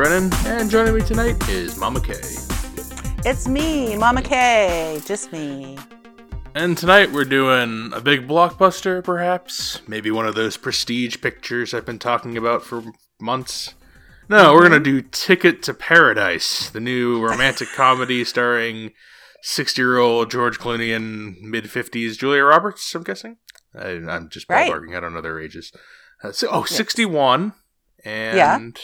Brennan, and joining me tonight is Mama Kay. It's me, Mama Kay, just me. And tonight we're doing a big blockbuster, perhaps. Maybe one of those prestige pictures I've been talking about for months. No, we're gonna do Ticket to Paradise, the new romantic comedy starring 60 year old George Clooney and mid 50s Julia Roberts, I'm guessing. I, I'm just Right. ballparking, I don't know their ages. Uh, so, oh, 61. And.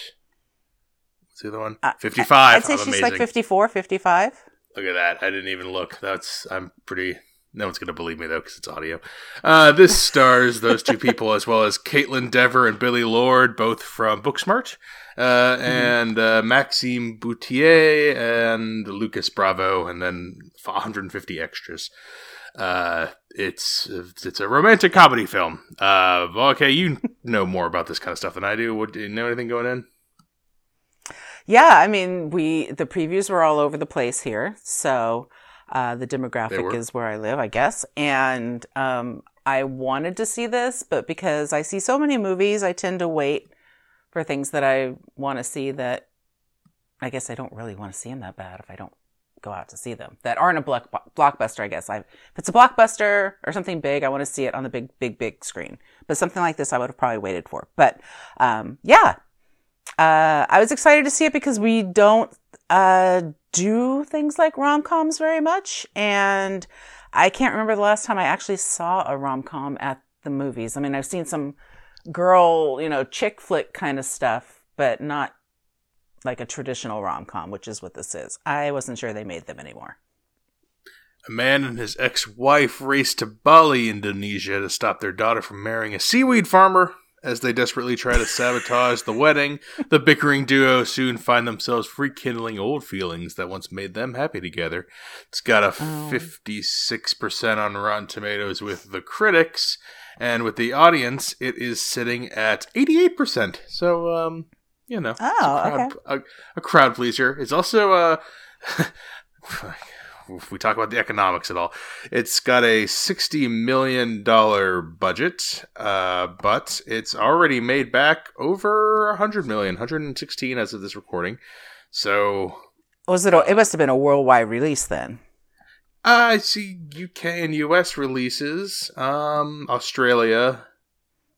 What's the other one? Uh, 55. I'd say I'm she's amazing. like 54, 55. Look at that. I didn't even look. That's I'm pretty. No one's gonna believe me though because it's audio. Uh, this stars those two people as well as Kaitlyn Dever and Billie Lourd, both from Booksmart, uh, and uh, Maxime Bouttier and Lucas Bravo, and then 150 extras. Uh, it's it's a romantic comedy film. Uh, okay, you know more about this kind of stuff than I do. What, do you know anything going in? Yeah, I mean, we the previews were all over the place here, so uh, the demographic is where I live, I guess. And um, I wanted to see this, but because I see so many movies, I tend to wait for things that I want to see that I guess I don't really want to see them that bad if I don't go out to see them that aren't a block, blockbuster. I guess I, if it's a blockbuster or something big, I want to see it on the big, big, big screen. But something like this, I would have probably waited for. But um, yeah, uh, I was excited to see it because we don't uh, do things like rom coms very much, and I can't remember the last time I actually saw a rom com at the movies. I mean, I've seen some girl, you know, chick flick kind of stuff, but not like a traditional rom com, which is what this is. I wasn't sure they made them anymore. A man and his ex wife race to Bali, Indonesia to stop their daughter from marrying a seaweed farmer. As they desperately try to sabotage the wedding, the bickering duo soon find themselves rekindling old feelings that once made them happy together. It's got a Oh. 56% on Rotten Tomatoes with the critics, and with the audience, it is sitting at 88%. So, um, you know, it's a Oh, crowd, a, a crowd pleaser. It's also uh if we talk about the economics at all, it's got a sixty million dollar budget, uh, but it's already made back over a hundred million, 116 as of this recording. So Was it? A, it must have been a worldwide release then. I see UK and US releases, um, Australia.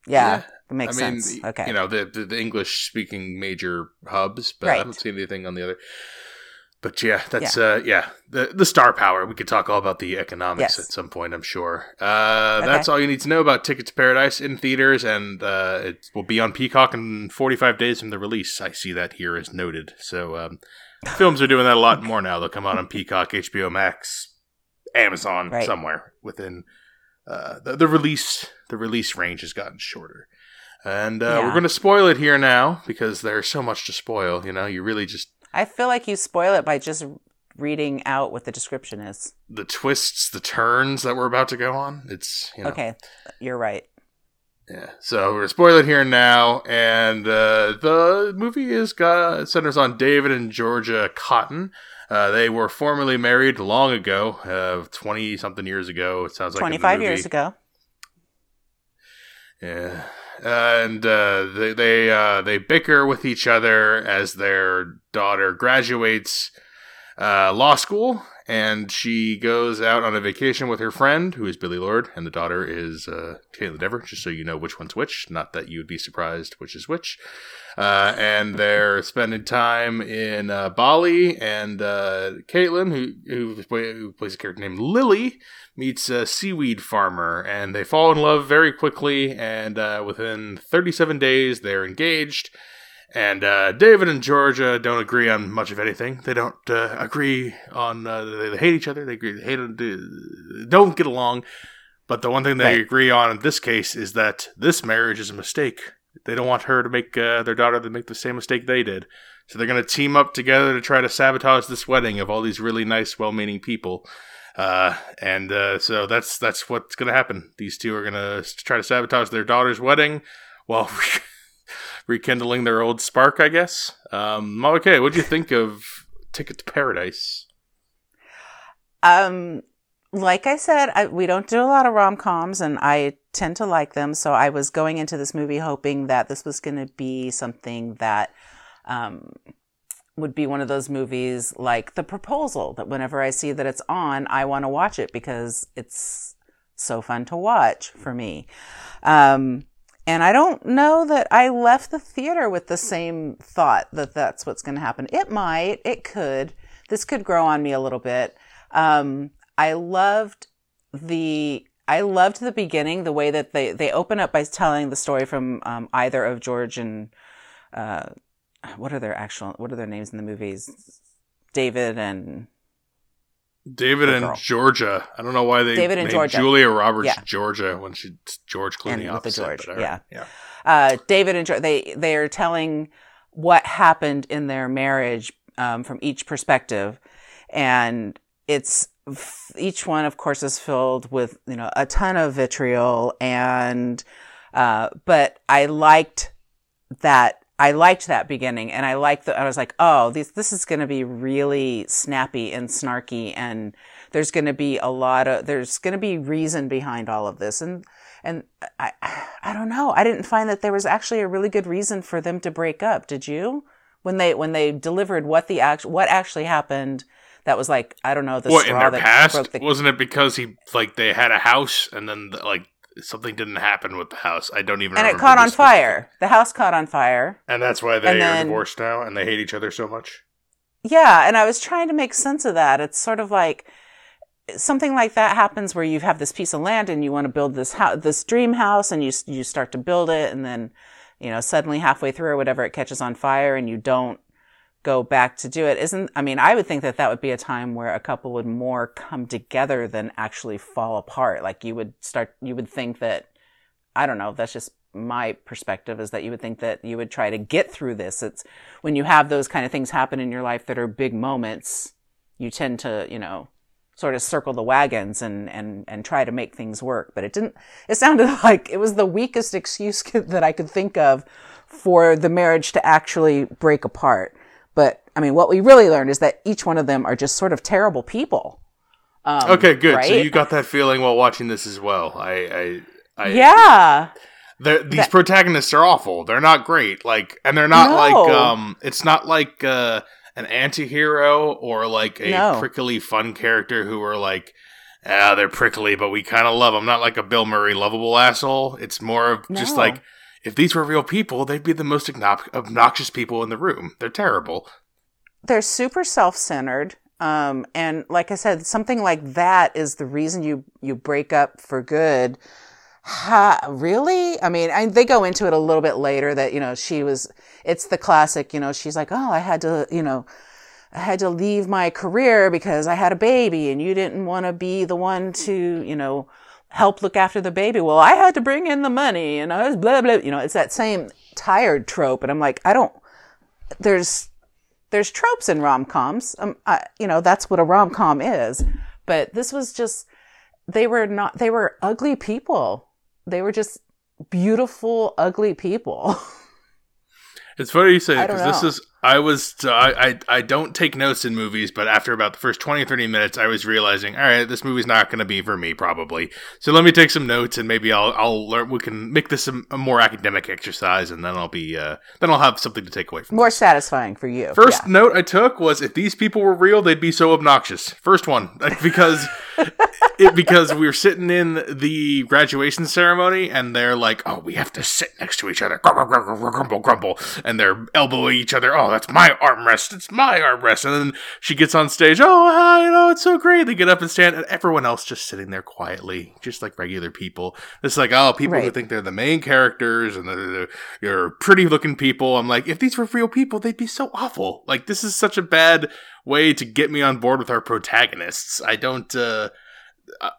Yeah, that makes I mean, sense. Okay. You know, the, the, the English speaking major hubs, but I Right. haven't seen anything on the other. But yeah, that's uh yeah, the the star power. We could talk all about the economics Yes. at some point, I'm sure. Uh that's all you need to know about Ticket to Paradise in theaters and uh it will be on Peacock in 45 days from the release. I see that here is noted. So um films are doing that a lot more now. They'll come out on Peacock, HBO Max, Amazon Right. somewhere within uh, the, the release the release range has gotten shorter and uh, we're going to spoil it here now because there's so much to spoil you know you really just I feel like you spoil it by just reading out what the description is. the twists the turns that we're about to go on it's you know Okay, you're right. yeah so we're going to spoil it here now and uh, the movie is got centers on david and georgia cotton uh, they were formerly married long ago, uh, twenty something years ago. It sounds like 25 years ago. Yeah, and uh, they they uh, they bicker with each other as their daughter graduates uh, law school, and she goes out on a vacation with her friend, who is Billie Lourd, and the daughter is uh, Kaitlyn Dever. Just so you know which one's which. Not that you'd be surprised which is which. Uh, and they're spending time in uh, Bali, and uh, Kaitlyn, who, who who plays a character named Lily, meets a seaweed farmer, and they fall in love very quickly. And uh, within 37 days, they're engaged. And uh, David and Georgia don't agree on much of anything. They don't uh, agree on. Uh, they, hate each other. They agree. Hate. Don't get along. But the one thing they Right. agree on in this case is that this marriage is a mistake. They don't want her to make uh, their daughter to make the same mistake they did. So they're going to team up together to try to sabotage this wedding of all these really nice, well-meaning people. Uh, and uh, so that's that's what's going to happen. These two are going to try to sabotage their daughter's wedding while rekindling their old spark, I guess. Um, okay, what do you think of Ticket to Paradise? Um, like I said, I, we don't do a lot of rom coms, and I tend to like them. So I was going into this movie hoping that this was going to be something that um, would be one of those movies like The Proposal, that whenever I see that it's on, I want to watch it because it's so fun to watch for me. Um, and I don't know that I left the theater with the same thought that that's what's going to happen. It might, it could. This could grow on me a little bit. Um, I loved the I loved the beginning, the way that they they open up by telling the story from um, either of George and uh, what are their actual what are their names in the movies? David and David and girl. Georgia. I don't know why they David and Georgia. Julia Roberts Yeah. Georgia when she George Clooney And opposite, George, but yeah. yeah. uh, David and George, they they are telling what happened in their marriage um, from each perspective, and it's each one, of course, is filled with you know a ton of vitriol, and uh, but I liked that. I liked that beginning, and I liked that. I was like, "Oh, this this is going to be really snappy and snarky, and there's going to be a lot of there's going to be reason behind all of this." And and I I don't know. I didn't find that there was actually a really good reason for them to break up. Did you? When they when they delivered what the act what actually happened, that was like I don't know the What in straw their that past broke the wasn't it because he like they had a house and then like something didn't happen with the house? I don't even. and it caught on fire. The house caught on fire. and that's why they And are then- divorced now and they hate each other so much. Yeah, and I was trying to make sense of that. It's sort of like something like that happens where you have this piece of land and you want to build this house, this dream house, and you you start to build it, and then you know suddenly halfway through or whatever it catches on fire, and you don't go back to do it. Isn't I mean I would think that that would be a time where a couple would more come together than actually fall apart. Like you would start, you would think that I don't know. That's just my perspective is that you would think that you would try to get through this. It's when you have those kind of things happen in your life that are big moments, you tend to, you know, sort of circle the wagons and, and, and try to make things work. But it didn't, it sounded like it was the weakest excuse that I could think of for the marriage to actually break apart. But I mean, what we really learned is that each one of them are just sort of terrible people. Um, Okay, good. So you got that feeling while watching this as well. I, I, I yeah. these That- protagonists are awful. They're not great. Like, and they're not No. like um. It's not like uh an anti-hero or like a No. prickly fun character who are like. Ah, they're prickly, but we kind of love them. Not like a Bill Murray lovable asshole. It's more of just like if these were real people, they'd be the most obnoxious people in the room. They're terrible. they're super self-centered um, and like i said something like that is the reason you you break up for good ha, really i mean I, they go into it a little bit later that you know she was it's the classic you know she's like oh i had to you know I had to leave my career because I had a baby and you didn't want to be the one to, you know, help look after the baby. Well, I had to bring in the money and I was blah, blah. You know, it's that same tired trope. And I'm like, I don't, there's, there's tropes in rom coms. Um, I, you know, that's what a rom com is. But this was just, they were not, they were ugly people. They were just beautiful, ugly people. It's funny you say because this is I was I, I I don't take notes in movies, but after about the first 20 30 minutes, I was realizing, all right, this movie's not going to be for me probably. So let me take some notes and maybe I'll I'll learn. We can make this a, a more academic exercise, and then I'll be uh then I'll have something to take away from. More this. satisfying for you. First Yeah. note I took was if these people were real, they'd be so obnoxious. First one, because it, because we were sitting in the graduation ceremony and they're like, "Oh, we have to sit next to each other, grumble, grumble, grumble, grumble, grumble," and they're elbowing each other. Oh, that's my armrest. It's my armrest. And then she gets on stage. Oh, hi! You know, it's so great. They get up and stand, and everyone else just sitting there quietly, just like regular people. It's like, oh, people who think they're the main characters and they're, they're, you're pretty looking people. I'm like, if these were real people, they'd be so awful. Like, this is such a bad way to get me on board with our protagonists. I don't. uh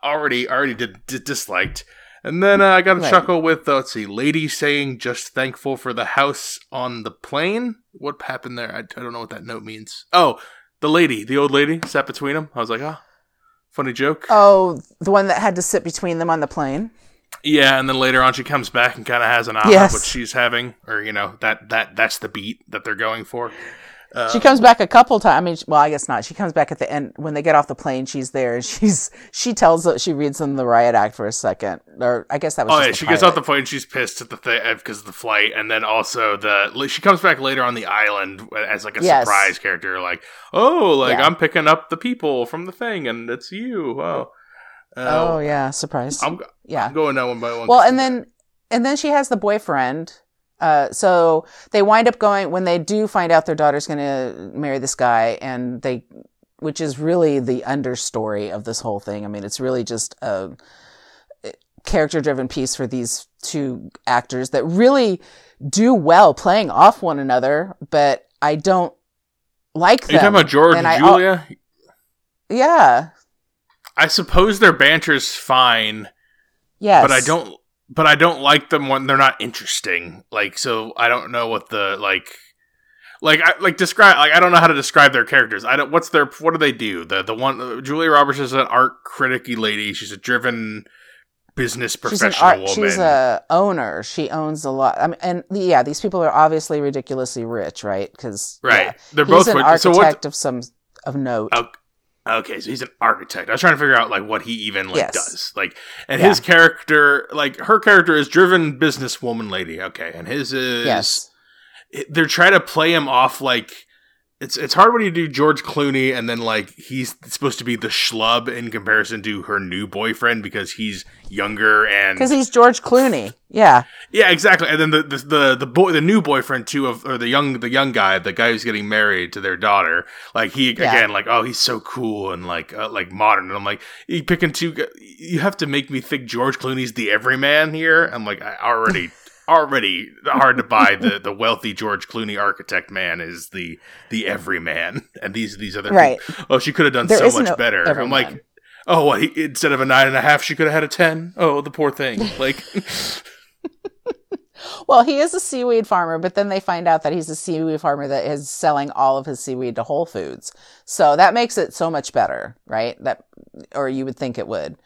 already already did, did disliked. And then uh, I got a Right. chuckle with uh, let's see, lady saying just thankful for the house on the plane. What happened there? I, I don't know what that note means. Oh, the lady, the old lady, sat between them. I was like, ah, funny joke. Oh, the one that had to sit between them on the plane. Yeah, and then later on she comes back and kind of has an aha Yes. what she's having, or you know that that that's the beat that they're going for. Uh, she comes back a couple times. I mean, well, I guess not. She comes back at the end when they get off the plane. She's there. and She's she tells she reads them the riot act for a second, or I guess that was. Oh yeah, she gets off the plane. She's pissed at the thing because of the flight, and then also the she comes back later on the island as like a Yes. surprise character. Like, oh, like Yeah. I'm picking up the people from the thing, and it's you. Oh, Oh Uh, yeah, surprise. I'm, yeah. I'm going down one by one. Well, and then and then she has the boyfriend. Uh, so they wind up going when they do find out their daughter's going to marry this guy, and they, which is really the understory of this whole thing. I mean, it's really just a character-driven piece for these two actors that really do well playing off one another, but I don't like are them. you talking about George And and al- Julia? yeah. I suppose their banter's fine, Yes. but I don't. But I don't like them when they're not interesting. Like, so I don't know what the like. Like I like describe like I don't know how to describe their characters. I don't what's their what do they do? The the one Julia Roberts is an art criticky lady. She's a driven business She's professional art, woman. she's a owner. She owns a lot. I mean, and yeah, these people are obviously ridiculously rich, right? Because right. They're he's both an so architect what of some of note. Okay, so he's an architect. I was trying to figure out like what he even like Yes. does. Like and Yeah. his character like her character is driven businesswoman lady. Okay. And his is yes, they're trying to play him off like it's it's hard when you do George Clooney and then like he's supposed to be the schlub in comparison to her new boyfriend because he's younger and because he's George Clooney. Yeah, yeah exactly and then the the the, the boy the new boyfriend too of or the young the young guy the guy who's getting married to their daughter like he Yeah. again like oh he's so cool and like uh, like modern and I'm like you picking two you have to make me think George Clooney's the everyman here I'm like I already already hard to buy the the wealthy George Clooney architect man is the the everyman and these these other right. people, oh she could have done There so much no better I'm like oh what he, instead of a nine and a half she could have had a ten oh the poor thing like Well, he is a seaweed farmer, but then they find out that he's a seaweed farmer that is selling all of his seaweed to Whole Foods. So that makes it so much better, right? That, or you would think it would.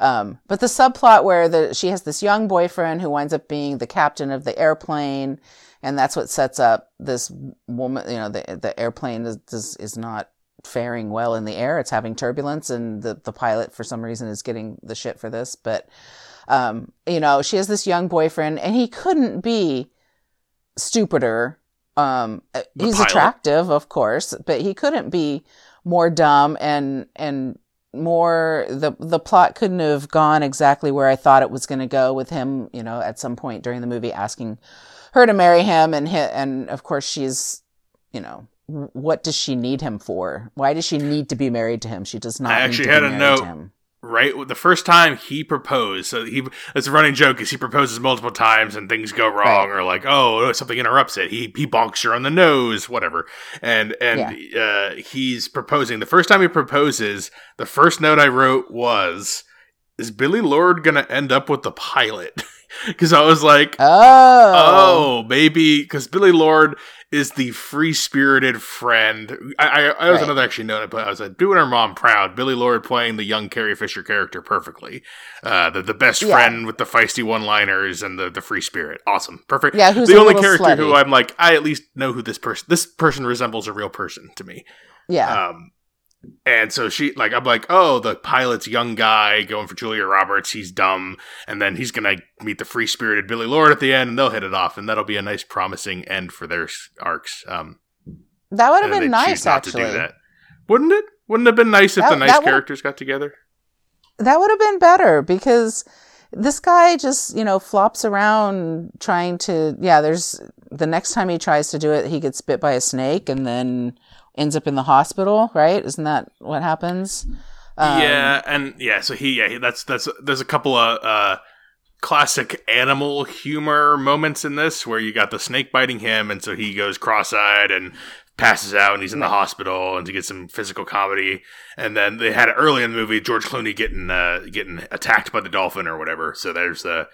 Um, but the subplot where the she has this young boyfriend who winds up being the captain of the airplane, and that's what sets up this woman. You know, the the airplane is is, is not faring well in the air. It's having turbulence, and the the pilot for some reason is getting the shit for this. But um, you know, she has this young boyfriend, and he couldn't be stupider. Um, uh, he's pilot. attractive, of course, but he couldn't be more dumb and and more the the plot couldn't have gone exactly where I thought it was going to go with him. You know, at some point during the movie, asking her to marry him, and hi and of course she's, you know. What does she need him for? Why does she need to be married to him? She does not. I need actually to had be a note To him. Right? The first time he proposed so he it's a running joke is he proposes multiple times and things go wrong or like oh something interrupts it. He he bonks her on the nose whatever. And and uh he's proposing. The first time he proposes the first note i wrote was is billie lourd gonna end up with the pilot? Because i was like Oh, Oh, maybe because Billie Lourd is the free spirited friend. I, I, I was Right. another actually note I put. I was like, doing her mom proud. Billie Lourd playing the young Carrie Fisher character perfectly. Uh, the the best Yeah. friend with the feisty one liners and the, the free spirit. Awesome, perfect. Yeah, who's the only character who. I'm like, I at least know who this person. This person resembles a real person to me. yeah. Um, and so she like I'm like, oh, the pilot's young guy going for Julia Roberts. He's dumb, and then he's gonna meet the free spirited Billie Lourd at the end, and they'll hit it off, and that'll be a nice, promising end for their arcs. Um, that would have been nice, actually. to do that. Wouldn't it? Wouldn't it have been nice if That- the nice characters got together? That would have been better because this guy just, you know, flops around trying to. Yeah, there's the next time he tries to do it, he gets bit by a snake and then ends up in the hospital, right? Isn't that what happens? Um, yeah, and yeah, so he yeah that's that's there's a couple of uh classic animal humor moments in this where you got the snake biting him, and so he goes cross-eyed and passes out, and he's in the hospital, and to get some physical comedy. And then they had it early in the movie, George Clooney getting uh getting attacked by the dolphin or whatever. So there's the.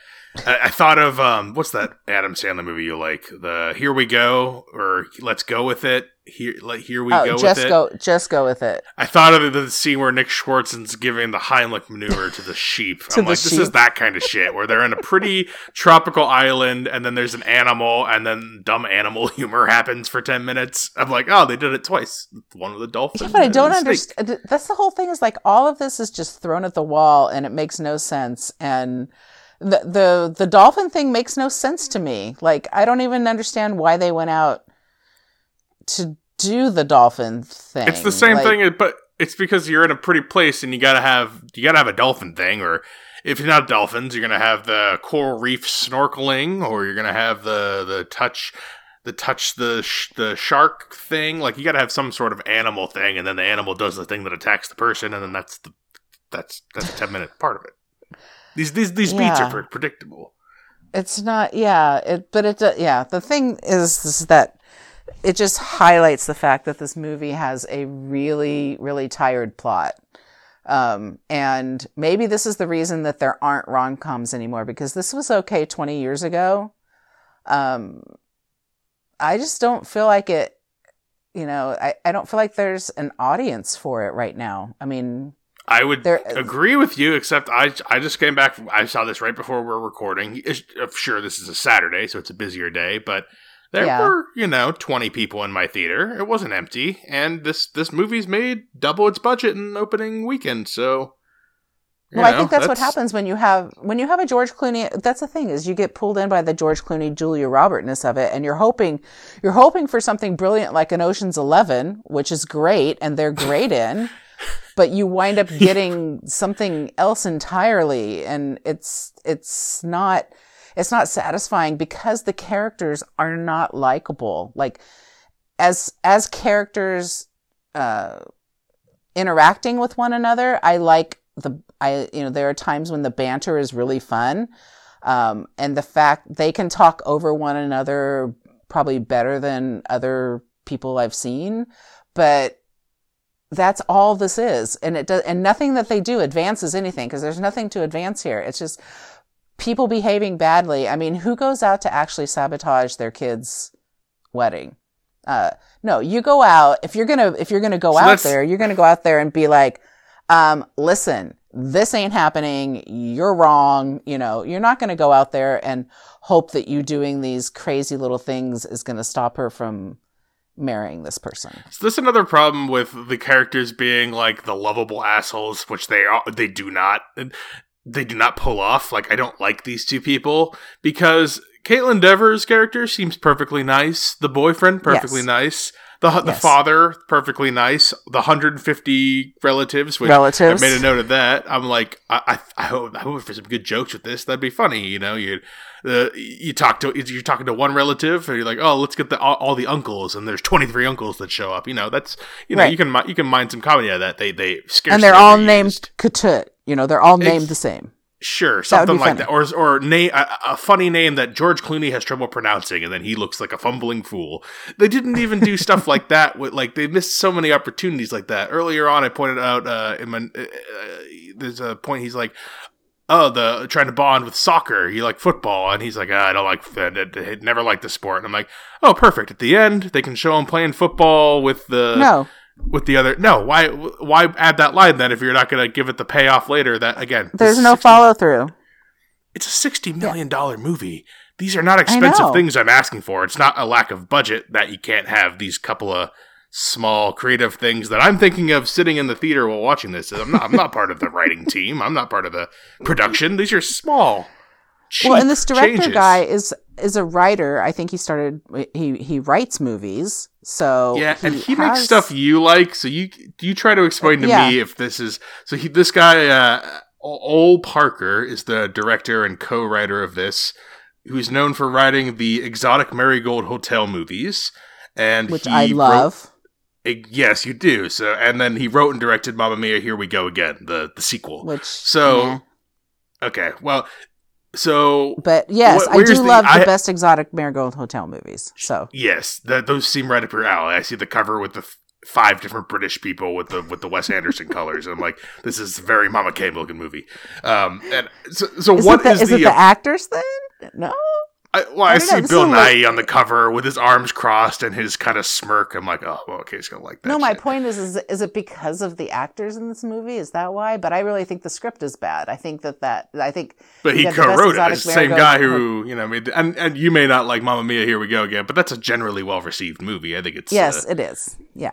I, I thought of um, what's that Adam Sandler movie you like? The Here We Go or Let's Go with It. here like here we oh, go just with it. go, just go with it. I thought of the scene where Nick Swardson's giving the Heimlich maneuver to the sheep. To I'm the like, this is that kind of shit where they're in a pretty tropical island and then there's an animal and then dumb animal humor happens for 10 minutes. I'm like, oh, they did it twice. One with the dolphin. Yeah, but I don't understand. That's the whole thing. Is like all of this is just thrown at the wall, and it makes no sense. And the the the dolphin thing makes no sense to me. Like I don't even understand why they went out to do the dolphin thing. It's the same Like, thing, but it's because you're in a pretty place and you gotta have you gotta have a dolphin thing, or if you're not dolphins, you're gonna have the coral reef snorkeling, or you're gonna have the the touch the touch the sh- the shark thing. Like you gotta have some sort of animal thing, and then the animal does the thing that attacks the person, and then that's the that's that's a ten minute part of it. These these these beats Yeah. are predictable. It's not. Yeah. It. But it. do- Yeah. The thing is, is that it just highlights the fact that this movie has a really, really tired plot. Um, and maybe this is the reason that there aren't rom coms anymore because this was okay 20 years ago. Um, I just don't feel like it, you know, I, I don't feel like there's an audience for it right now. I mean, I would There- agree with you, except I I just came back. From, I saw this right before we're recording. Uh, Sure, this is a Saturday, so it's a busier day, but there Yeah. were you know twenty people in my theater. It wasn't empty, and this this movie's made double its budget in opening weekend. So, well, I know, think that's, what happens when you have when you have a George Clooney. That's the thing is you get pulled in by the George Clooney, Julia Robertness of it, and you're hoping you're hoping for something brilliant like an Ocean's Eleven, which is great, and they're great in, but you wind up getting something else entirely, and it's it's not it's not satisfying because the characters are not likable. Like as as characters uh, interacting with one another, I like the I you know there are times when the banter is really fun, um, and the fact they can talk over one another probably better than other people I've seen, but that's all this is, and it does and nothing that they do advances anything because there's nothing to advance here. It's just people behaving badly. I mean, who goes out to actually sabotage their kids' wedding? Uh, no, you go out if you're gonna if you're gonna go So out there, you're gonna go out there and be like, um, listen, this ain't happening. You're wrong. You know, you're not gonna go out there and hope that you doing these crazy little things is gonna stop her from marrying this person. Is this another problem with the characters being like the lovable assholes, which they are? They do not. They do not pull off. Like I don't like these two people because Kaitlyn Devers' character seems perfectly nice. The boyfriend perfectly Yes. nice. The the Yes. father perfectly nice. The 150 relatives, which Relatives. I made a note of that. I'm like, I, I, I hope, I hope for some good jokes with this. That'd be funny, you know. You, uh, you talk to you're talking to one relative, and you're like, oh, let's get the all, all the uncles, and there's 23 uncles that show up. You know, that's you know, Right. you can you can mine some comedy out of that. They they scarcely and they're all named used. Ketut. You know, they're all named Ex- the same. Sure, something like funny. that, or or name a, a funny name that George Clooney has trouble pronouncing, and then he looks like a fumbling fool. They didn't even do stuff like that. With like they missed so many opportunities like that. Earlier on, I pointed out uh, in my uh, uh, there's a point he's like, oh, the trying to bond with soccer. He like football, and he's like, ah, I don't like that. Never liked the sport. And I'm like, oh, perfect. At the end, they can show him playing football with the no, with the other. No, why why add that line then if you're not going to give it the payoff later? That again, there's no 60 follow through. it's a sixty million dollar movie. These are not expensive things I'm asking for. It's not a lack of budget that you can't have these couple of small creative things that I'm thinking of sitting in the theater while watching this. I'm not I'm not part of the writing team. I'm not part of the production. These are small. Well, and this director changes. guy is is a writer. I think he started he he writes movies. So Yeah, and he makes stuff you like. So you you try to explain to Yeah. me if this is so. He this guy, uh, Ol Parker, is the director and co-writer of this, who's known for writing the exotic Marigold Hotel movies, and which he I wrote- love. Eh, yes, you do. So, and then he wrote and directed Mamma Mia, Here We Go Again, the the sequel. Which So, meh. Okay, well, so but yes, wh- I do the- love the I- best exotic marigold hotel movies. So Yes, that those seem right up your alley. I see the cover with the f- five different British people with the with the Wes Anderson colors, and I'm like, this is a very Mama K looking movie. Um, and so, so is what it the, is is the? it the actors then? No. I, well, I, I see know, Bill is like- Nighy on the cover with his arms crossed and his kind of smirk. I'm like, oh, well, okay, he's gonna like that. No, my point is, is, is it because of the actors in this movie? Is that why? But I really think the script is bad. I think that that I think. But he co-wrote it. It's the same guy who, you know, made. And and you may not like Mamma Mia, Here We Go Again, but that's a generally well received movie. I think it's Yes, uh, it is. Yeah.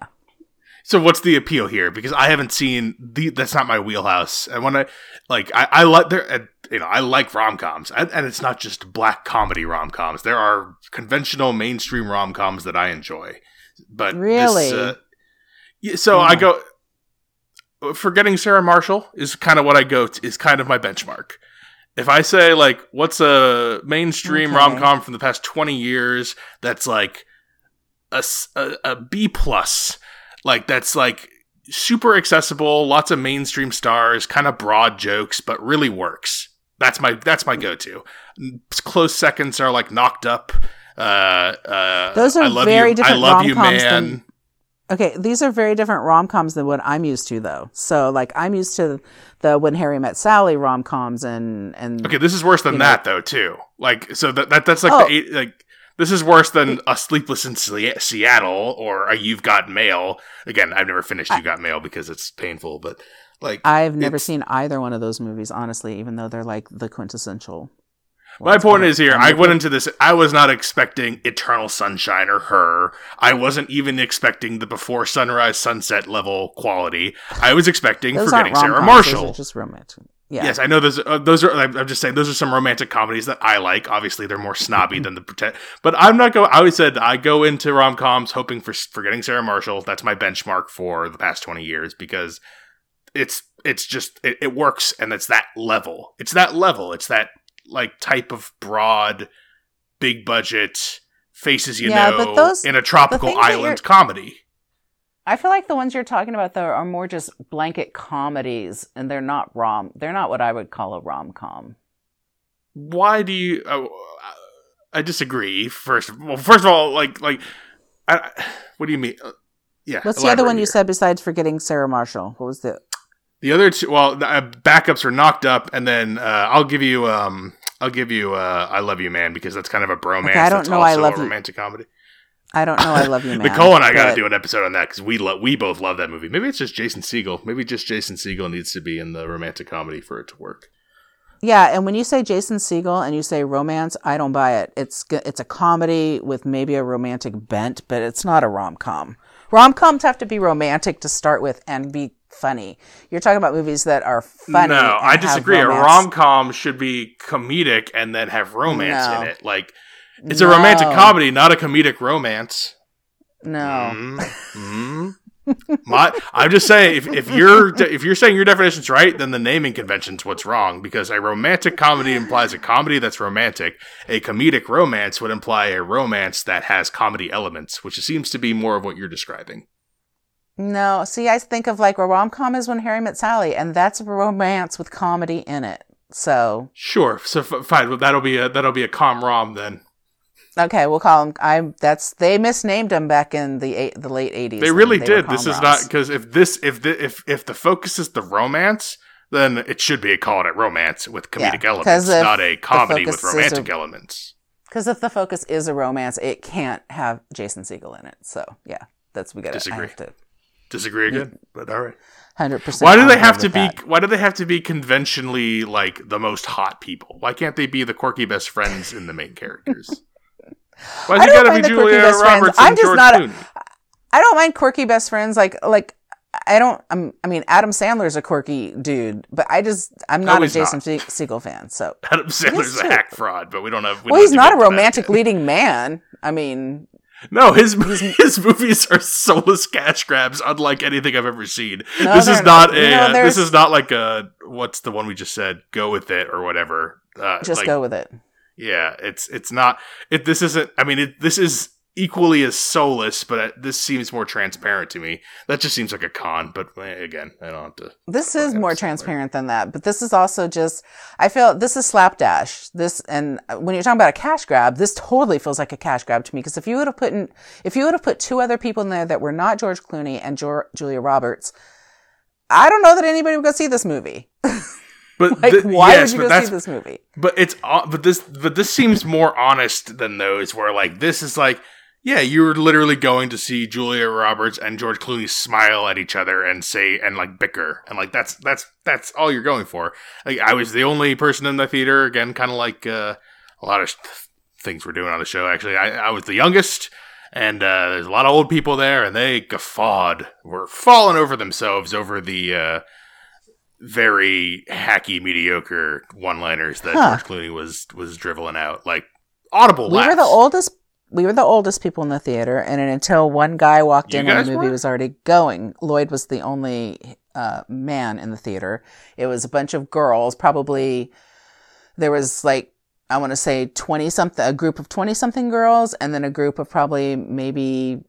So what's the appeal here? Because I haven't seen the. That's not my wheelhouse. And when I like, I, I like there. You know, I like rom coms, and, it's not just black comedy rom coms. There are conventional mainstream rom coms that I enjoy. But Really? this, uh, yeah, so I go. Forgetting Sarah Marshall is kind of what I go to, is kind of my benchmark. If I say like, what's a mainstream Okay. rom com from the past twenty years that's like a, a- a B plus, like that's like super accessible, lots of mainstream stars, kind of broad jokes, but really works. That's my that's my go to. Close seconds are like knocked up. Uh, uh, Those are I love very you, different I love you, man. than- Okay, these are very different rom coms than what I'm used to, though. So, like, I'm used to the When Harry Met Sally rom coms, and and Okay, this is worse than you know- that though too. Like so that, that that's like Oh. the eight, like this is worse than a Sleepless in Seattle or a You've Got Mail. Again, I've never finished You Got Mail because it's painful, but like I've never seen either one of those movies, honestly, even though they're like the quintessential. My point is here, I went into this, I was not expecting Eternal Sunshine or her. I wasn't even expecting the Before Sunrise Sunset level quality. I was expecting Forgetting Sarah Marshall. just romantic. Yeah. Yes, I know those. Uh, those are. I'm I'm just saying those are some romantic comedies that I like. Obviously, they're more snobby than the pretend. But I'm not going. I always said I go into rom coms hoping for forgetting Sarah Marshall. That's my benchmark for the past 20 years because it's it's just it, it works and it's that level. It's that level. It's that like type of broad, big budget faces you Yeah, know those- in a tropical island comedy. I feel like the ones you're talking about though are more just blanket comedies, and they're not rom. They're not what I would call a rom com. why do you uh, i disagree first well first of all like like I, what do you mean Uh, yeah What's the other elaborate one you said besides forgetting Sarah Marshall? What was the? the other two well the uh, backups are knocked up and then uh, i'll give you um i'll give you uh i love you man because that's kind of a bromance Okay, I don't that's know I Love a You- romantic comedy I don't know. I love you, man. nicole and i gotta do an episode on that because we love we both love that movie maybe it's just jason segel maybe just jason segel needs to be in the romantic comedy for it to work Yeah, and when you say Jason Segel and you say romance, I don't buy it. It's it's a comedy with maybe a romantic bent, but it's not a rom com. Rom coms have to be romantic to start with and be funny. You're talking about movies that are funny. No, I disagree. A rom com should be comedic and then have romance No. in it. Like it's a romantic comedy, not a comedic romance. No, Mm, mm. My, I'm just saying, if, if you're if you're saying your definition's right, then the naming convention's what's wrong. Because a romantic comedy implies a comedy that's romantic. A comedic romance would imply a romance that has comedy elements, which seems to be more of what you're describing. no. See, I think of like a rom com is when Harry met Sally, and that's a romance with comedy in it. So Sure, so f- fine. Well, that'll be a that'll be a com rom then. Okay, we'll call them. I that's they misnamed them back in the eight, the late eighties. They really did. This is not because if this if the, if if the focus is the romance, then it should be a call it romance with comedic Yeah, elements, 'cause if not a comedy with romantic a- elements. Because if the focus is a romance, it can't have Jason Segel in it. So yeah, that's we got to Disagree. to Disagree again, but all right. hundred percent. Why do they have to be? Why do they have to be conventionally like the most hot people? Why can't they be the quirky best friends in the main characters? Why's I don't mind be the quirky Julia best friends. Roberts I'm just George not a-? I don't mind quirky best friends. Like like I don't. I'm, I mean, Adam Sandler's a quirky dude, but I just I'm not a Jason not. Se- Segel fan. So Adam Sandler's a hack fraud, but we don't have. We well, don't he's have not a romantic leading man. I mean, No, his his movies are soulless cash grabs, unlike anything I've ever seen. No, this is not not. a. Uh, this is not like a. What's the one we just said? Go with it or whatever. Uh, just like, go with it. Yeah, it's it's not. It this isn't. I mean, it this is equally as soulless, but this seems more transparent to me. That just seems like a con. But eh, again, I don't have to. This is more transparent than that, but this is also just. I feel this is slapdash. This and when you're talking about a cash grab, this totally feels like a cash grab to me. Because if you would have put in, if you would have put two other people in there that were not George Clooney and Jor- Julia Roberts, I don't know that anybody would go see this movie. But Like, th- why yes, would you go see this movie? but it's but this but this seems more honest than those where like this is like yeah you're literally going to see Julia Roberts and George Clooney smile at each other and say and like bicker and like that's that's that's all you're going for. Like I was the only person in the theater again, kind of like uh, a lot of th- things we're doing on the show. Actually, I, I was the youngest. And uh, there's a lot of old people there, and they guffawed, were falling over themselves over the uh, very hacky, mediocre one-liners that Huh. George Clooney was was driveling out, like audible We laughs. were the oldest. We were the oldest people in the theater, and until one guy walked You in when the movie were? was already going, Lloyd was the only uh, man in the theater. It was a bunch of girls. Probably there was like I want to say twenty something, a group of twenty something girls, and then a group of probably maybe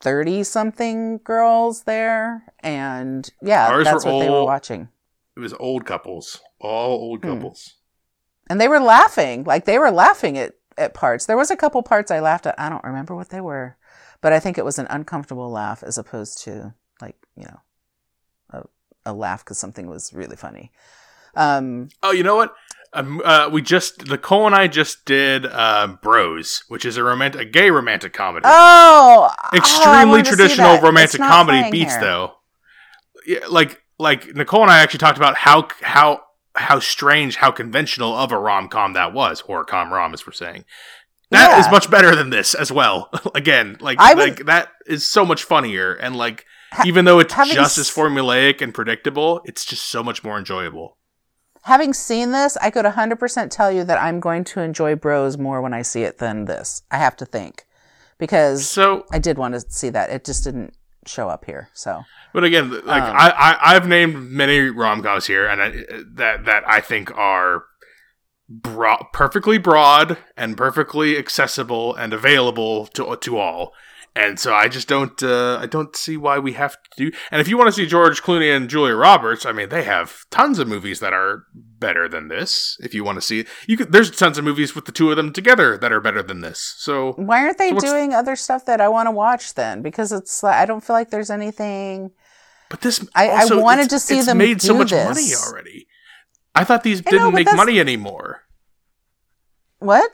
thirty something girls there. And yeah, Ours that's were what they were watching. It was old couples, all old Hmm. couples. and they were laughing like they were laughing at, at parts there was a couple parts i laughed at i don't remember what they were but i think it was an uncomfortable laugh as opposed to like you know a, a laugh because something was really funny um Oh, you know what? Um, uh, we just Nicole and I just did uh, Bros, which is a romantic, a gay romantic comedy. oh oh, Extremely see traditional romantic comedy beats here. though. Yeah, like like Nicole and I actually talked about how how how strange, how conventional of a rom com that was, or com rom as we're saying. That is Yeah. much better than this as well. Again, like I would- like that is so much funnier, and like Ha- even though it's just as formulaic and predictable, it's just so much more enjoyable. having seen this i could 100% tell you that i'm going to enjoy bros more when i see it than this i have to think because So i did want to see that it just didn't show up here so But again, like Um, I, I, I've named many rom coms here, and I, that that I think are bro- perfectly broad and perfectly accessible and available to to all. And so I just don't uh, I don't see why we have to do. And if you want to see George Clooney and Julia Roberts, I mean, they have tons of movies that are better than this. If you want to see, you could. There's tons of movies with the two of them together that are better than this. So Why aren't they So doing other stuff that I want to watch then? Because it's I don't feel like there's anything. But this, I- I wanted to see it's them made so much this. money already. I thought these I didn't but make money anymore. What?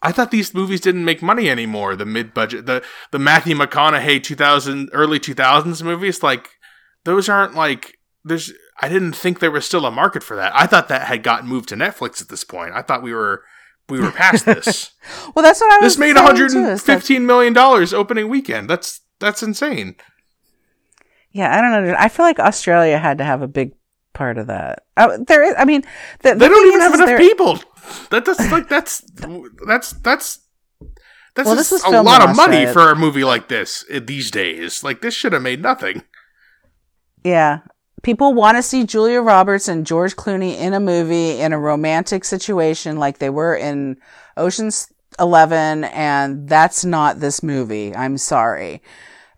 I thought these movies didn't make money anymore. The mid-budget, the the Matthew McConaughey 2000 early 2000s movies, like those aren't like there's. I didn't think there was still a market for that. I thought that had gotten moved to Netflix at this point. I thought we were we were past this. Well, that's what I was. this made 115 too, is that- million dollars opening weekend. That's that's insane. Yeah, I don't know. I feel like Australia had to have a big part of that. Uh, there is. I mean, the, the They don't even is, have is enough there- people. That that's like that's that's that's that's Well, this was a lot of money Australia. for a movie like this uh, these days. Like this should have made nothing. Yeah. People want to see Julia Roberts and George Clooney in a movie in a romantic situation like they were in Ocean's 11 and that's not this movie. I'm sorry.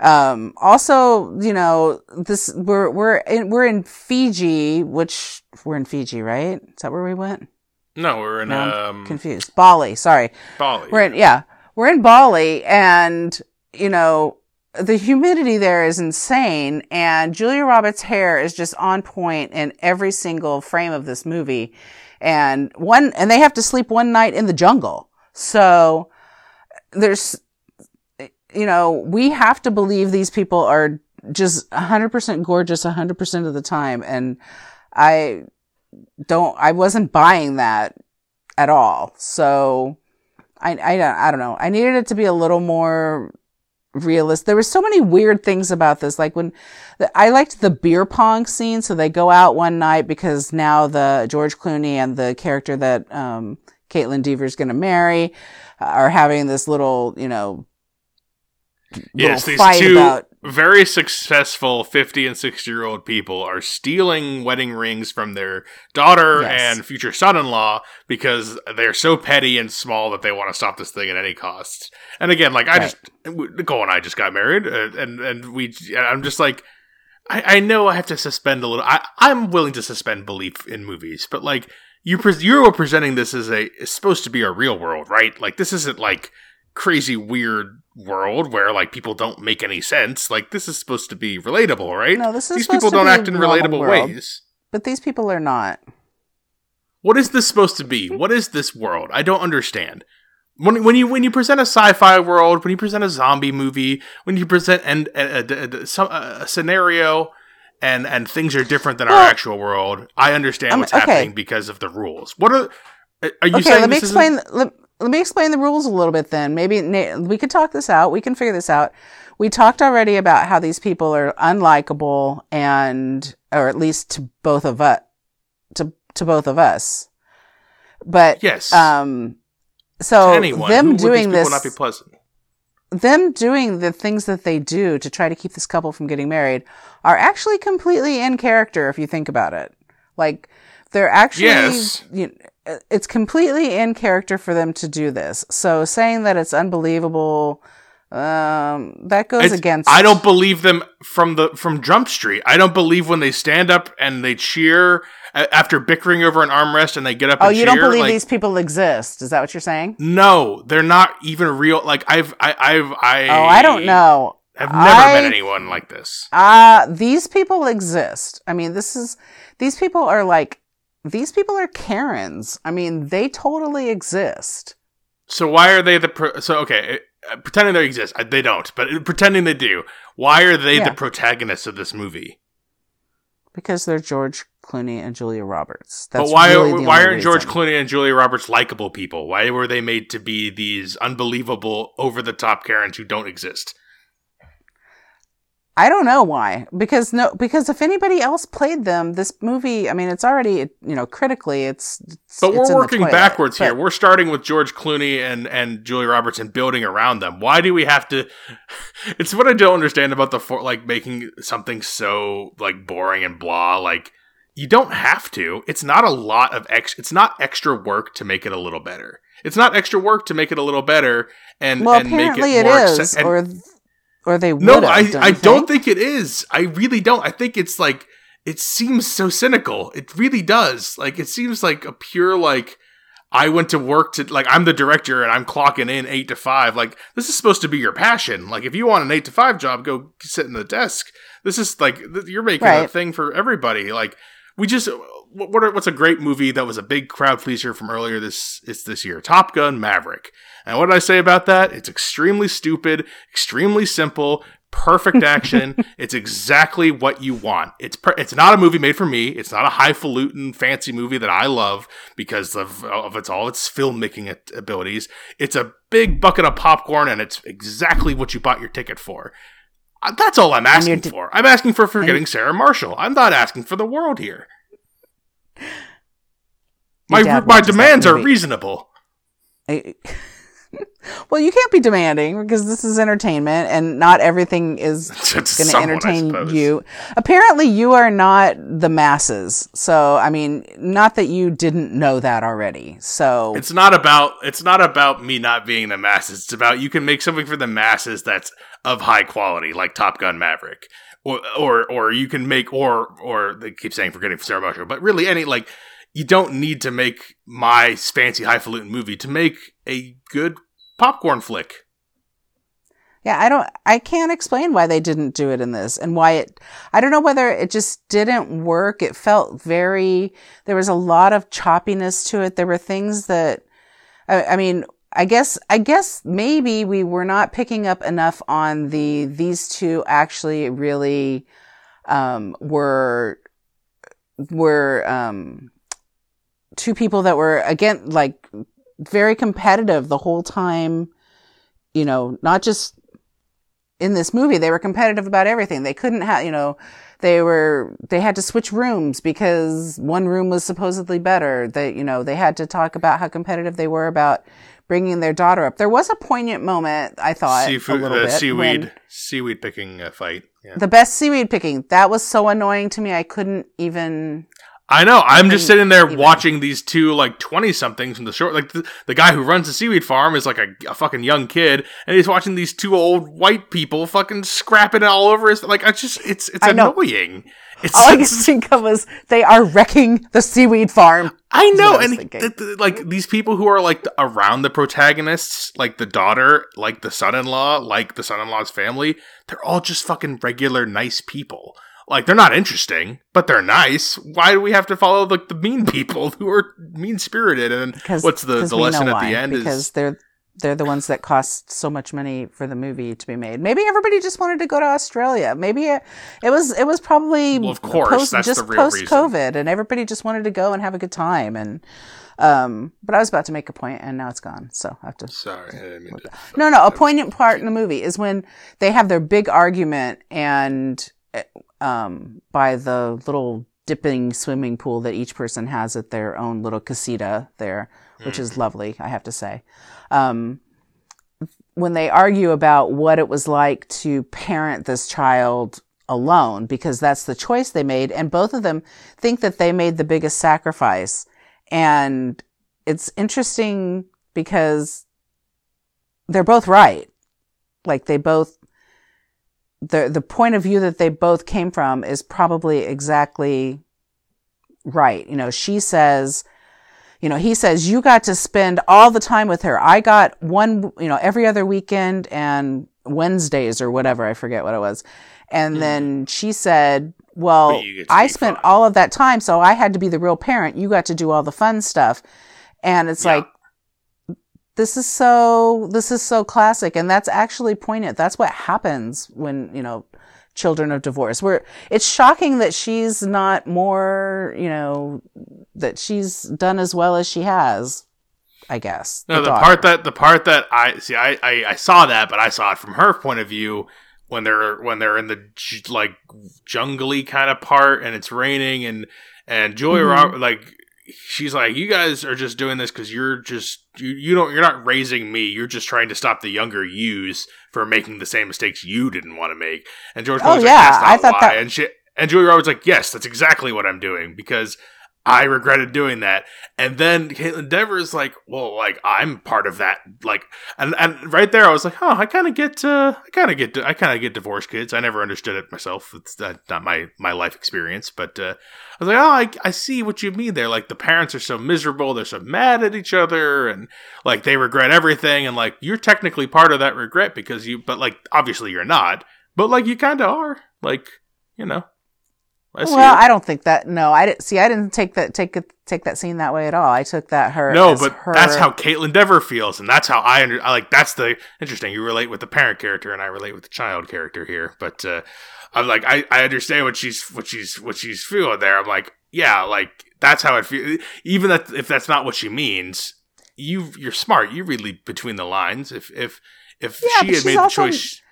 Um, also, you know, this, we're, we're in, we're in Fiji, which we're in Fiji, right? Is that where we went? No, we're in No, um, confused. Bali. Sorry. Bali. We're in, yeah, we're in Bali and, you know, the humidity there is insane and Julia Roberts' hair is just on point in every single frame of this movie. And one, and they have to sleep one night in the jungle. So there's, you know, we have to believe these people are just 100% gorgeous 100% of the time. And I don't, I wasn't buying that at all. So I, I, don't- I don't know. I needed it to be a little more realist. There were so many weird things about this. Like when I liked the beer pong scene. So they go out one night because now the George Clooney and the character that, um, Kaitlyn Dever's going to marry uh, are having this little, you know, yes, these two about very successful 50 and 60 year old people are stealing wedding rings from their daughter Yes. and future son in law because they're so petty and small that they want to stop this thing at any cost. And again, like I Right. just Nicole and I just got married, uh, and and we I'm just like. I, I know I have to suspend a little. I, I'm willing to suspend belief in movies, but like you, pre- you are presenting this as a it's supposed to be a real world, right? Like this isn't like crazy weird world where like people don't make any sense. Like this is supposed to be relatable, right? No, this is These supposed people to don't be act in relatable world. ways. but these people are not. What is this supposed to be? What is this world? I don't understand. When, when you when you present a sci-fi world, when you present a zombie movie, when you present and a, a, a, a scenario, and and things are different than Well, our actual world, I understand what's okay. happening because of the rules. What are uh, are you okay, saying? let me explain. Let, let me explain the rules a little bit. Then maybe we could talk this out. We can figure this out. We talked already about how these people are unlikable, and or at least to both of us, to to both of us. But Yes. um, so anyone. them Who would these doing this, not be pleasant. them doing the things that they do to try to keep this couple from getting married are actually completely in character if you think about it. Like they're actually Yes. you it's completely in character for them to do this. So saying that it's unbelievable um that goes It's- against I don't believe them from the from Jump Street. I don't believe when they stand up and they cheer after bickering over an armrest and they get up. Oh, you cheer, don't believe like, these people exist. Is that what you're saying? No, they're not even real. Like I've I, I've I. Oh, I don't know. I've never met anyone like this. Uh, these people exist. I mean, this is, these people are like, these people are Karens. I mean, they totally exist. So why are they the pro- so okay? uh, Pretending they exist, uh, they don't. But pretending they do, why are they Yeah. the protagonists of this movie? Because they're George Clooney and Julia Roberts. That's but why really why aren't George. Clooney and Julia Roberts likable people? Why were they made to be these unbelievable, over the top Karens who don't exist? I don't know why. Because no, because if anybody else played them, this movie. I mean, it's already you know critically, it's. it's But we're the working toilet. backwards here. We're starting with George Clooney and and Julia Roberts and building around them. Why do we have to? It's what I don't understand about the for like making something so like boring and blah. Like you don't have to. It's not a lot of ex. It's not extra work to make it a little better. It's not extra work to make it a little better and Well, and make apparently it it more is, acce- and- or or they would. no, I don't I you don't think it is. I really don't. I think it's like it seems so cynical. It really does. Like it seems like a pure like I went to work to like I'm the director and I'm clocking in 8 to 5. Like this is supposed to be your passion. Like if you want an 8 to 5 job, go sit in the desk. This is like you're making a thing for everybody. Like we just what what are, what's a great movie that was a big crowd pleaser from earlier this it's this year? Top Gun Maverick. And what did I say about that? It's extremely stupid, extremely simple, perfect action. it's exactly what you want. It's per- it's not a movie made for me. It's not a highfalutin fancy movie that I love because of of its all its filmmaking abilities. It's a big bucket of popcorn and it's exactly what you bought your ticket for. Uh, That's all I'm asking d- for. I'm asking for forgetting Sarah Marshall. I'm not asking for the world here. My my demands are reasonable. I- well, you can't be demanding because this is entertainment, and not everything is going to entertain you. Apparently, you are not the masses. So, I mean, not that you didn't know that already. So, It's not about it's not about me not being the masses. It's about you can make something for the masses that's of high quality, like Top Gun Maverick, or or or you can make or or they keep saying forgetting Sarah Marshall, but really any like you don't need to make my fancy highfalutin movie to make a good popcorn flick. yeah, I don't, I can't explain why they didn't do it in this and why it, I don't know whether it just didn't work. It felt very, there was a lot of choppiness to it. There were things that, I, I mean, I guess, I guess maybe we were not picking up enough on the, these two actually really, um, were, were, um, two people that were again, like very competitive the whole time, you know, not just in this movie, they were competitive about everything. They couldn't have, you know, they were, they had to switch rooms because one room was supposedly better. They, you know, they had to talk about how competitive they were about bringing their daughter up. There was a poignant moment, I thought, Seafood, a little uh, bit. seaweed, seaweed picking uh, fight. Yeah. the best seaweed picking. That was so annoying to me. I couldn't even. I know. I'm just sitting there even- watching these two like twenty somethings from the short. Like the, the guy who runs the seaweed farm is like a, a fucking young kid, and he's watching these two old white people fucking scrapping it all over his. Like I just, it's it's I know. annoying. It's, All I could think of was they are wrecking the seaweed farm. I know, I and th- th- like these people who are like around the protagonists, like the daughter, like the son-in-law, like the son-in-law's family, they're all just fucking regular nice people. Like they're not interesting, but they're nice. Why do we have to follow like the mean people who are mean spirited? And what's the the lesson at the end? Because is, they're they're the ones that cost so much money for the movie to be made. Maybe everybody just wanted to go to Australia. Maybe it, it was it was probably well, of course, post, that's just post COVID, and everybody just wanted to go and have a good time. And um, but I was about to make a point, and now it's gone. So I have to. Sorry, I didn't mean to. No, no. A poignant part in the movie is when they have their big argument, and um, by the little dipping swimming pool that each person has at their own little casita there, which is lovely, I have to say um, when they argue about what it was like to parent this child alone, because that's the choice they made, and both of them think that they made the biggest sacrifice. And it's interesting because they're both right. Like they both the the point of view that they both came from is probably exactly right. You know, she says you know, he says, you got to spend all the time with her. I got one, you know, every other weekend and Wednesdays or whatever. I forget what it was. And mm. then she said, well, I spent fun. all of that time. So I had to be the real parent. You got to do all the fun stuff. And it's yeah. like, this is so, this is so classic. And that's actually poignant. That's what happens when, you know, children of divorce. Where it's shocking that she's not more, you know, that she's done as well as she has. I guess. No, the, the part that the part that I see, I, I I saw that, but I saw it from her point of view when they're when they're in the like jungly kind of part and it's raining and and Julia mm-hmm. like she's like you guys are just doing this because you're just you, you don't you're not raising me you're just trying to stop the younger yous for making the same mistakes you didn't want to make and George oh yeah like, I thought why. that and she and Julia Roberts like yes that's exactly what I'm doing because I regretted doing that. And then Kaitlyn Dever is like, well, like I'm part of that. Like, and and right there, I was like, oh, I kind of get, uh, I kind of get, I kind of get divorced kids. I never understood it myself. It's not, my my life experience, but uh, I was like, oh, I, I see what you mean there. Like the parents are so miserable, they're so mad at each other, and like they regret everything. And like you're technically part of that regret because you, but like obviously you're not. But like you kind of are. Like you know. I well, I don't think that. No, I didn't see. I didn't take that take take that scene that way at all. I took that her. No, but her... that's how Kaitlyn Dever feels, and that's how I under. I like that's the interesting. You relate with the parent character, and I relate with the child character here. But uh, I'm like, I, I understand what she's what she's what she's feeling there. I'm like, yeah, like that's how it feels. Even that if that's not what she means, you you're smart. You read between the lines. If if if yeah, she had made also... the choice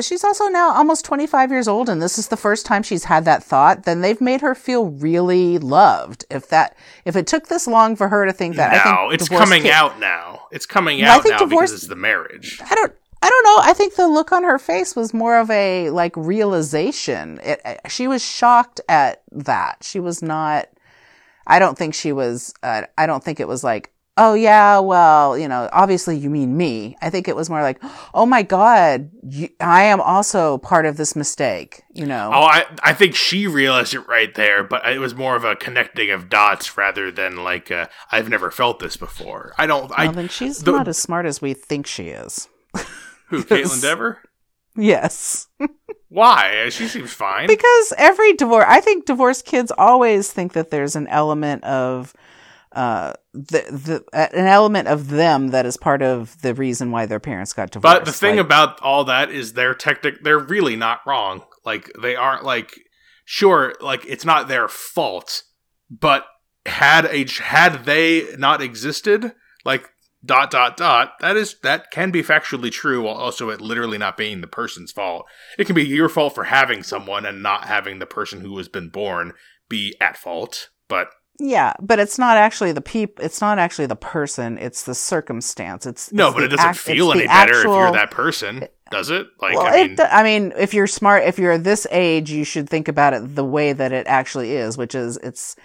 she's also now almost 25 years old and this is the first time she's had that thought then they've made her feel really loved if that if it took this long for her to think that now, I think it's coming out now it's coming out I think now divorce, because it's the marriage i don't I don't know. I think the look on her face was more of a like realization. It, she was shocked at that. She was not. I don't think she was. Uh, I don't think it was like, oh yeah, well, you know, obviously you mean me. I think it was more like, oh my God, you, I am also part of this mistake, you know? Oh, I, I think she realized it right there, but it was more of a connecting of dots rather than like, i I've never felt this before. I don't, well, I, then she's the, not as smart as we think she is. Who, Kaitlyn Dever? Yes. Why? She seems fine. Because every divorce, I think divorced kids always think that there's an element of, uh, the the an element of them that is part of the reason why their parents got divorced. But the thing like, about all that is they're technic they're really not wrong. Like they aren't like sure like it's not their fault, but had a had they not existed, like dot dot dot that is that can be factually true while also it literally not being the person's fault it can be your fault for having someone and not having the person who has been born be at fault but yeah, but it's not actually the peep. It's not actually the person. It's the circumstance. It's no, it's but it doesn't feel any better actual, if you're that person, does it? Like, well, I mean, it, I mean, if you're smart, if you're this age, you should think about it the way that it actually is, which is it's.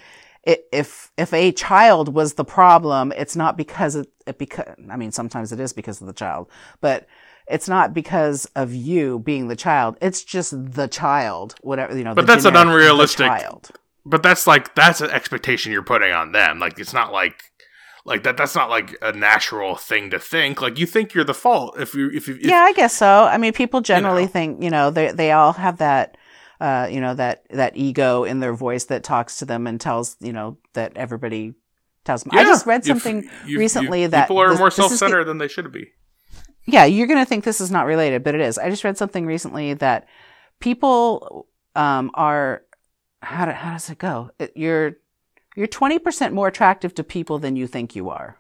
If if a child was the problem, it's not because it, it because I mean sometimes it is because of the child, but it's not because of you being the child. It's just the child, whatever you know. But that's generic, an unrealistic child but that's like that's an expectation you're putting on them. Like it's not like like that that's not like a natural thing to think. Like you think you're the fault if you if you Yeah, I guess so. I mean people generally you know. think, you know, they they all have that uh, you know that that ego in their voice that talks to them and tells you know that everybody tells them. I just read you've- something you've- recently you've- that people are this- more is the- self-centered than they should be. yeah, you're going to think this is not related, but it is. I just read something recently that people um, are how, do, how does it go? It, you're you're 20% more attractive to people than you think you are.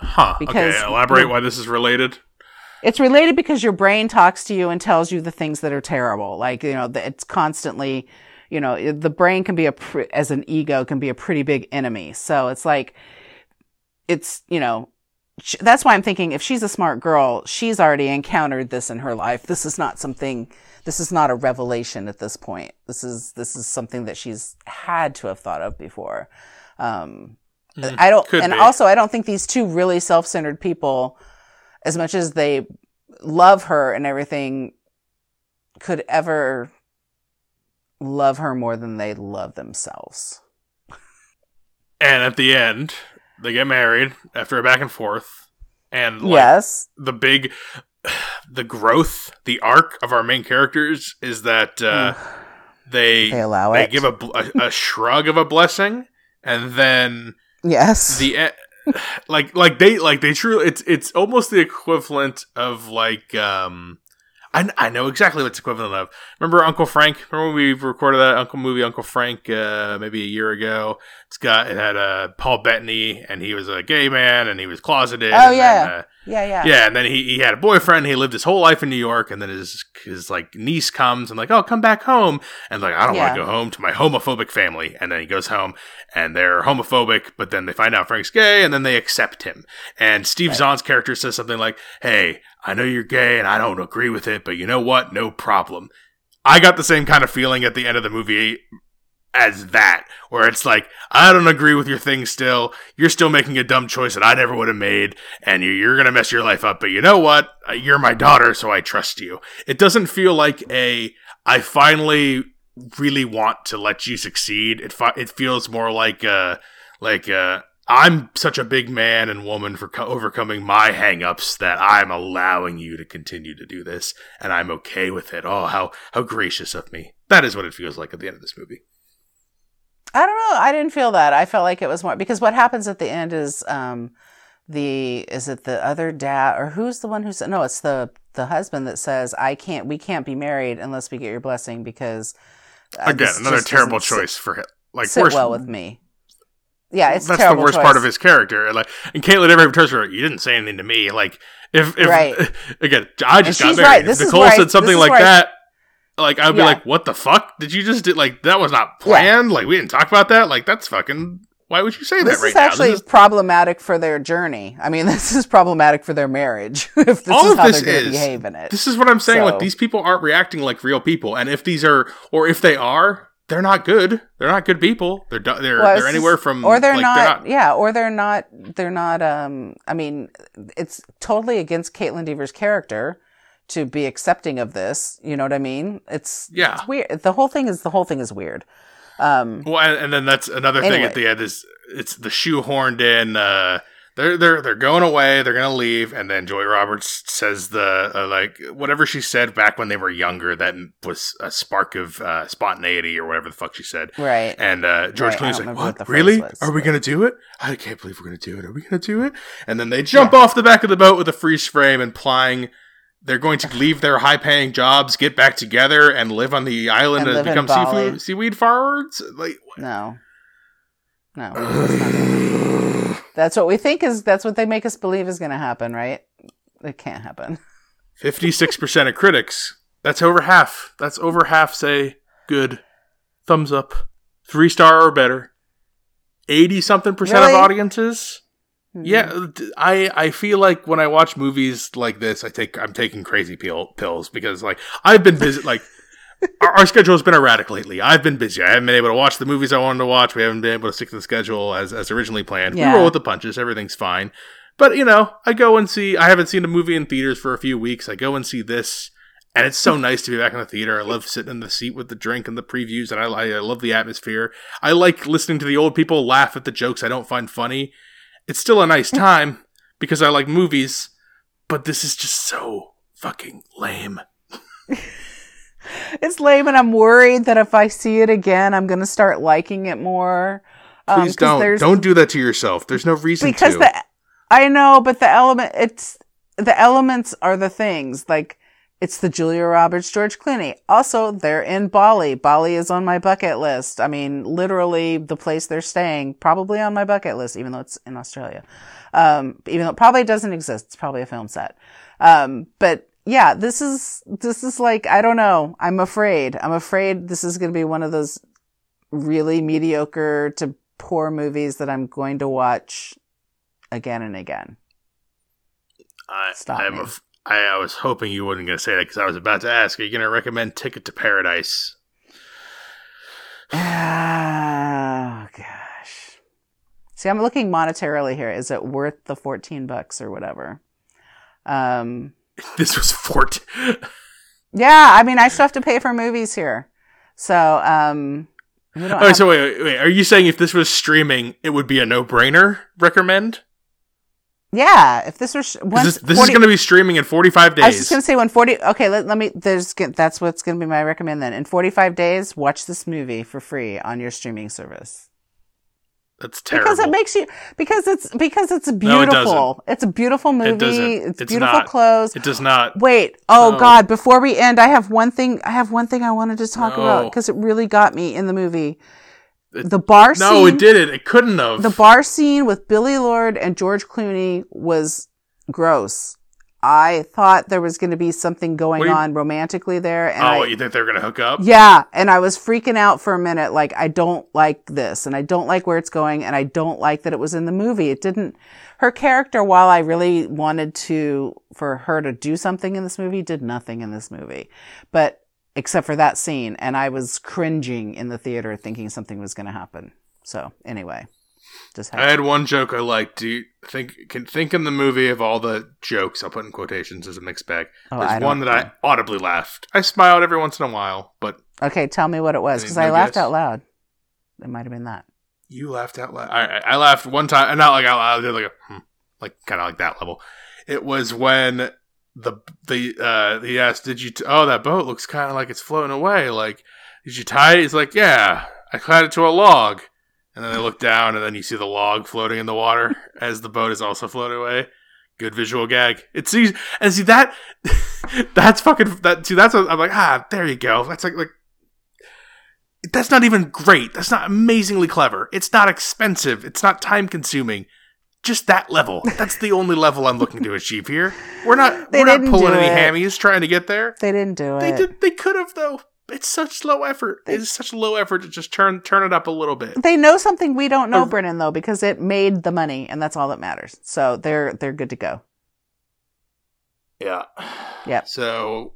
Huh. Because okay, elaborate why this is related. It's related because your brain talks to you and tells you the things that are terrible. Like, you know, it's constantly, you know, the brain can be a, pr- as an ego, can be a pretty big enemy. So it's like, it's, you know, that's why I'm thinking if she's a smart girl, she's already encountered this in her life. This is not something, this is not a revelation at this point. This is, this is something that she's had to have thought of before. Um, Mm, I don't, and be. also I don't think these two really self-centered people, as much as they love her and everything, could ever love her more than they love themselves. And at the end, they get married after a back and forth, and like, yes. the big, the growth, the arc of our main characters is that uh, they they allow they it. give a, bl- a a shrug of a blessing, and then yes. the e- like like they like they truly it's it's almost the equivalent of like um I, I know exactly what's equivalent of. Remember Uncle Frank? Remember when we recorded that Uncle movie Uncle Frank uh, maybe a year ago? It's got it had uh, Paul Bettany and he was a gay man and he was closeted. Oh, and yeah. then, uh, yeah, yeah. yeah, and then he, he had a boyfriend. He lived his whole life in New York, and then his his like niece comes and like, oh, come back home, and like I don't want to go home to my homophobic family. And then he goes home, and they're homophobic, but then they find out Frank's gay, and then they accept him. And Steve Right. Zahn's character says something like, "Hey, I know you're gay, and I don't agree with it, but you know what? No problem." I got the same kind of feeling at the end of the movie as that, where it's like, I don't agree with your thing still. You're still making a dumb choice that I never would have made, and you- you're going to mess your life up. But you know what? Uh, You're my daughter, so I trust you. It doesn't feel like a, I finally really want to let you succeed. It, fi- it feels more like, uh, like, uh, I'm such a big man and woman for co- overcoming my hangups that I'm allowing you to continue to do this, and I'm okay with it. Oh, how how gracious of me! That is what it feels like at the end of this movie. I don't know. I didn't feel that. I felt like it was more because what happens at the end is um the is it the other dad or who's the one who said no, it's the the husband that says I can't we can't be married unless we get your blessing because uh, Again, another terrible doesn't sit- choice for him. Like sit worse, well with me. Yeah, it's that's the worst choice. part of his character. Like, and Kaitlyn never turns her. You didn't say anything to me. Like, if, if Right. again, I just And got she's married. right. This is Nicole said something like that, like I'd be Yeah. like, "What the fuck did you just do? Like, that was not planned. Like, we didn't talk about that. Like, that's fucking. Why would you say This that right now? This is, actually problematic for their journey. I mean, this is problematic for their marriage if this All is of how this they're going to is- behave in it. this is what I'm saying. So- Like, these people aren't reacting like real people. And if these are, or if they are, they're not good. They're not good people. They're they're Well, they're anywhere from or they're, like, not, yeah or they're not they're not um i mean it's totally against Kaitlyn Dever's character to be accepting of this you know what i mean it's Yeah. it's weird the whole thing is the whole thing is weird um Well, and, and then that's another thing at the end is it's the shoehorned in. Uh, they're they're they're going away. They're gonna leave, and then Julia Roberts says the uh, like whatever she said back when they were younger that was a spark of uh, spontaneity or whatever the fuck she said. right And uh, George Right, Clooney's like, what "What? Really? was, Are we but- gonna do it? I can't believe we're gonna do it. Are we gonna do it?" And then they jump off the back of the boat with a freeze frame, implying they're going to leave their high-paying jobs, get back together, and live on the island And and, become seafood, seaweed farmers. Like, no no that's, what we think is that's what they make us believe is going to happen right it can't happen 56% of critics. That's over half. That's over half say good, thumbs up, three star or better. 80 something percent Really? of audiences. Hmm. Yeah, I feel like when I watch movies like this, I take I'm taking crazy pill, pills because like I've been busy like our, our schedule has been erratic lately. I've been busy. I haven't been able to watch the movies I wanted to watch. We haven't been able to stick to the schedule as as originally planned. Yeah. We roll with the punches. Everything's fine. But you know, I go and see. I haven't seen a movie in theaters for a few weeks. I go and see this, and it's so nice to be back in the theater. I love sitting in the seat with the drink and the previews, and I, I love the atmosphere. I like listening to the old people laugh at the jokes I don't find funny. It's still a nice time because I like movies, but this is just so fucking lame. it's lame, and I'm worried that if I see it again, I'm gonna start liking it more. Um, Please don't don't do that to yourself. There's no reason because to. the I know, but the element it's the elements are the things like it's the Julia Roberts, George Clooney. Also, they're in Bali. Bali is on my bucket list. I mean, literally the place they're staying, probably on my bucket list, even though it's in Australia. Um, even though it probably doesn't exist. It's probably a film set. Um, but yeah, this is, this is like, I don't know. I'm afraid. I'm afraid this is going to be one of those really mediocre to poor movies that I'm going to watch again and again. I, Stop I'm me. I, I was hoping you wasn't going to say that because I was about to ask. Are you going to recommend Ticket to Paradise? Oh gosh. See, I'm looking monetarily here. Is it worth the 14 bucks or whatever? Um, This was fort. yeah, I mean, I still have to pay for movies here. So, um, Oh, have- so wait, wait, wait. Are you saying if this was streaming, it would be a no-brainer? Recommend? Yeah, if this was 'Cause once This, this 40 is going to be streaming in 45 days. I was just gonna say when 40, okay, let, let me, there's, that's what's gonna be my recommend then. In 45 days, watch this movie for free on your streaming service. That's terrible. Because it makes you because it's because it's No, it beautiful. it's a beautiful movie. doesn't. It's, It's beautiful not. clothes. it does not. Wait, oh No. God! Before we end, I have one thing. I have one thing I wanted to talk No. about because it really got me in the movie. It- the bar scene. No, it didn't. It couldn't have. The bar scene with Billie Lourd and George Clooney was gross. I thought there was going to be something going you- on romantically there, and oh, I, you think they're going to hook up? yeah, and I was freaking out for a minute. Like, I don't like this, and I don't like where it's going, and I don't like that it was in the movie. It didn't, her character, while I really wanted to, for her to do something in this movie, did nothing in this movie. But, except for that scene, and I was cringing in the theater thinking something was going to happen. So, anyway, just had I had one joke I liked. Do you think can think in the movie of all the jokes I'll put in quotations as a mixed bag? Oh, There's one that I audibly laughed. I smiled every once in a while, but Okay, tell me what it was, because I laughed guess? out loud. It might have been that. you laughed out loud. I, I, laughed one time, and not like out loud. I did like a hmm, like kind of like that level. It was when the the uh he asked, "Did you? T- oh, that boat looks kind of like it's floating away. Like, did you tie it?" He's like, "Yeah, I tied it to a log." And then they look down, and then you see the log floating in the water as the boat is also floating away. Good visual gag. It sees and see that that's fucking that. See, that's what I'm like. Ah, there you go. That's like like that's not even great. That's not amazingly clever. It's not expensive. It's not time consuming. Just that level. That's the only level I'm looking to achieve here. We're not They we're not pulling any hammies trying to get there. They didn't do They it. did they could have though. It's such low effort. They- It's such low effort to just turn turn it up a little bit. They know something we don't know, Or- Brennan, though, because it made the money, and that's all that matters. So they're they're good to go. Yeah. Yep. So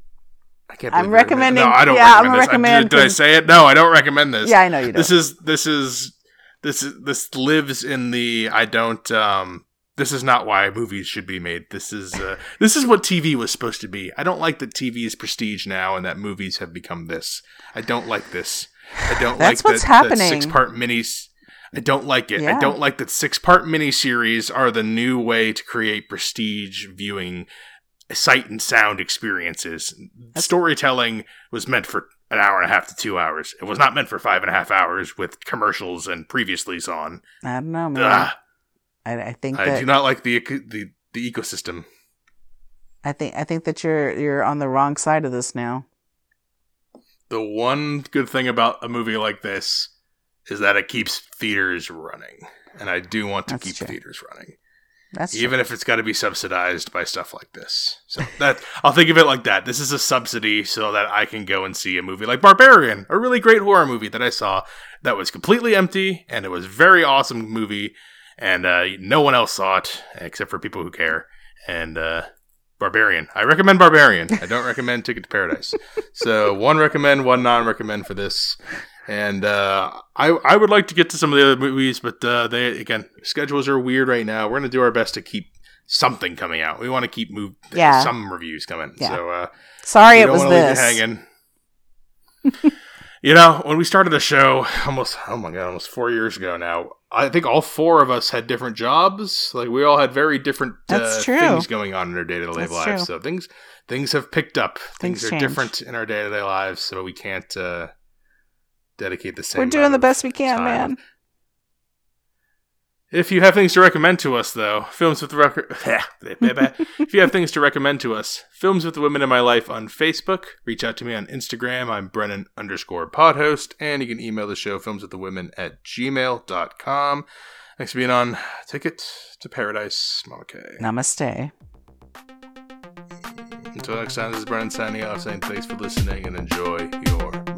I can't. I'm recommending- No, I don't yeah, I'm recommend this. I- did, did I say it? No, I don't recommend this. Yeah, I know you don't. this is this is this is this lives in the I don't um this is not why movies should be made. This is uh, this is what TV was supposed to be. I don't like that TV is prestige now and that movies have become this. I don't like this. I don't That's like what's that, happening. six part minis. I don't like it. I don't like that six part miniseries are the new way to create prestige viewing sight and sound experiences. Storytelling was meant for an hour and a half to two hours. It was not meant for five and a half hours with commercials and previously on. I don't know, man. Ugh, I, I think I that do not like the the the ecosystem. I think I think that you're you're on the wrong side of this now. The one good thing about a movie like this is that it keeps theaters running, and I do want to That's keep true. theaters running. That's true. even if it's got to be subsidized by stuff like this. So that I'll think of it like that. This is a subsidy so that I can go and see a movie like Barbarian, a really great horror movie that I saw that was completely empty and it was very awesome movie and uh, no one else saw it except for people who care. And uh, Barbarian, I recommend Barbarian. I don't recommend Ticket to Paradise. So one recommend, one non-recommend for this. And uh, I I would like to get to some of the other movies, but uh, they again schedules are weird right now. We're gonna do our best to keep something coming out. We want to keep move Yeah. some reviews coming. Yeah. So uh, Sorry, it was this. hanging. You know, when we started the show, almost oh my god, almost four years ago now. I think all four of us had different jobs. Like we all had very different uh, things going on in our day to day lives. true. So things things have picked up. Things, Things are change. different in our day to day lives. So we can't uh, dedicate the same. We're doing the best we can, time. man. If you have things to recommend to us, though, films with the record. if you have things to recommend to us, films with the women in my life on Facebook. Reach out to me on Instagram. I'm Brennan underscore podhost, and you can email the show films with the women at gmail.com. Thanks for being on Ticket to Paradise, Mama K. Namaste. Until next time, this is Brennan signing off, saying thanks for listening and enjoy your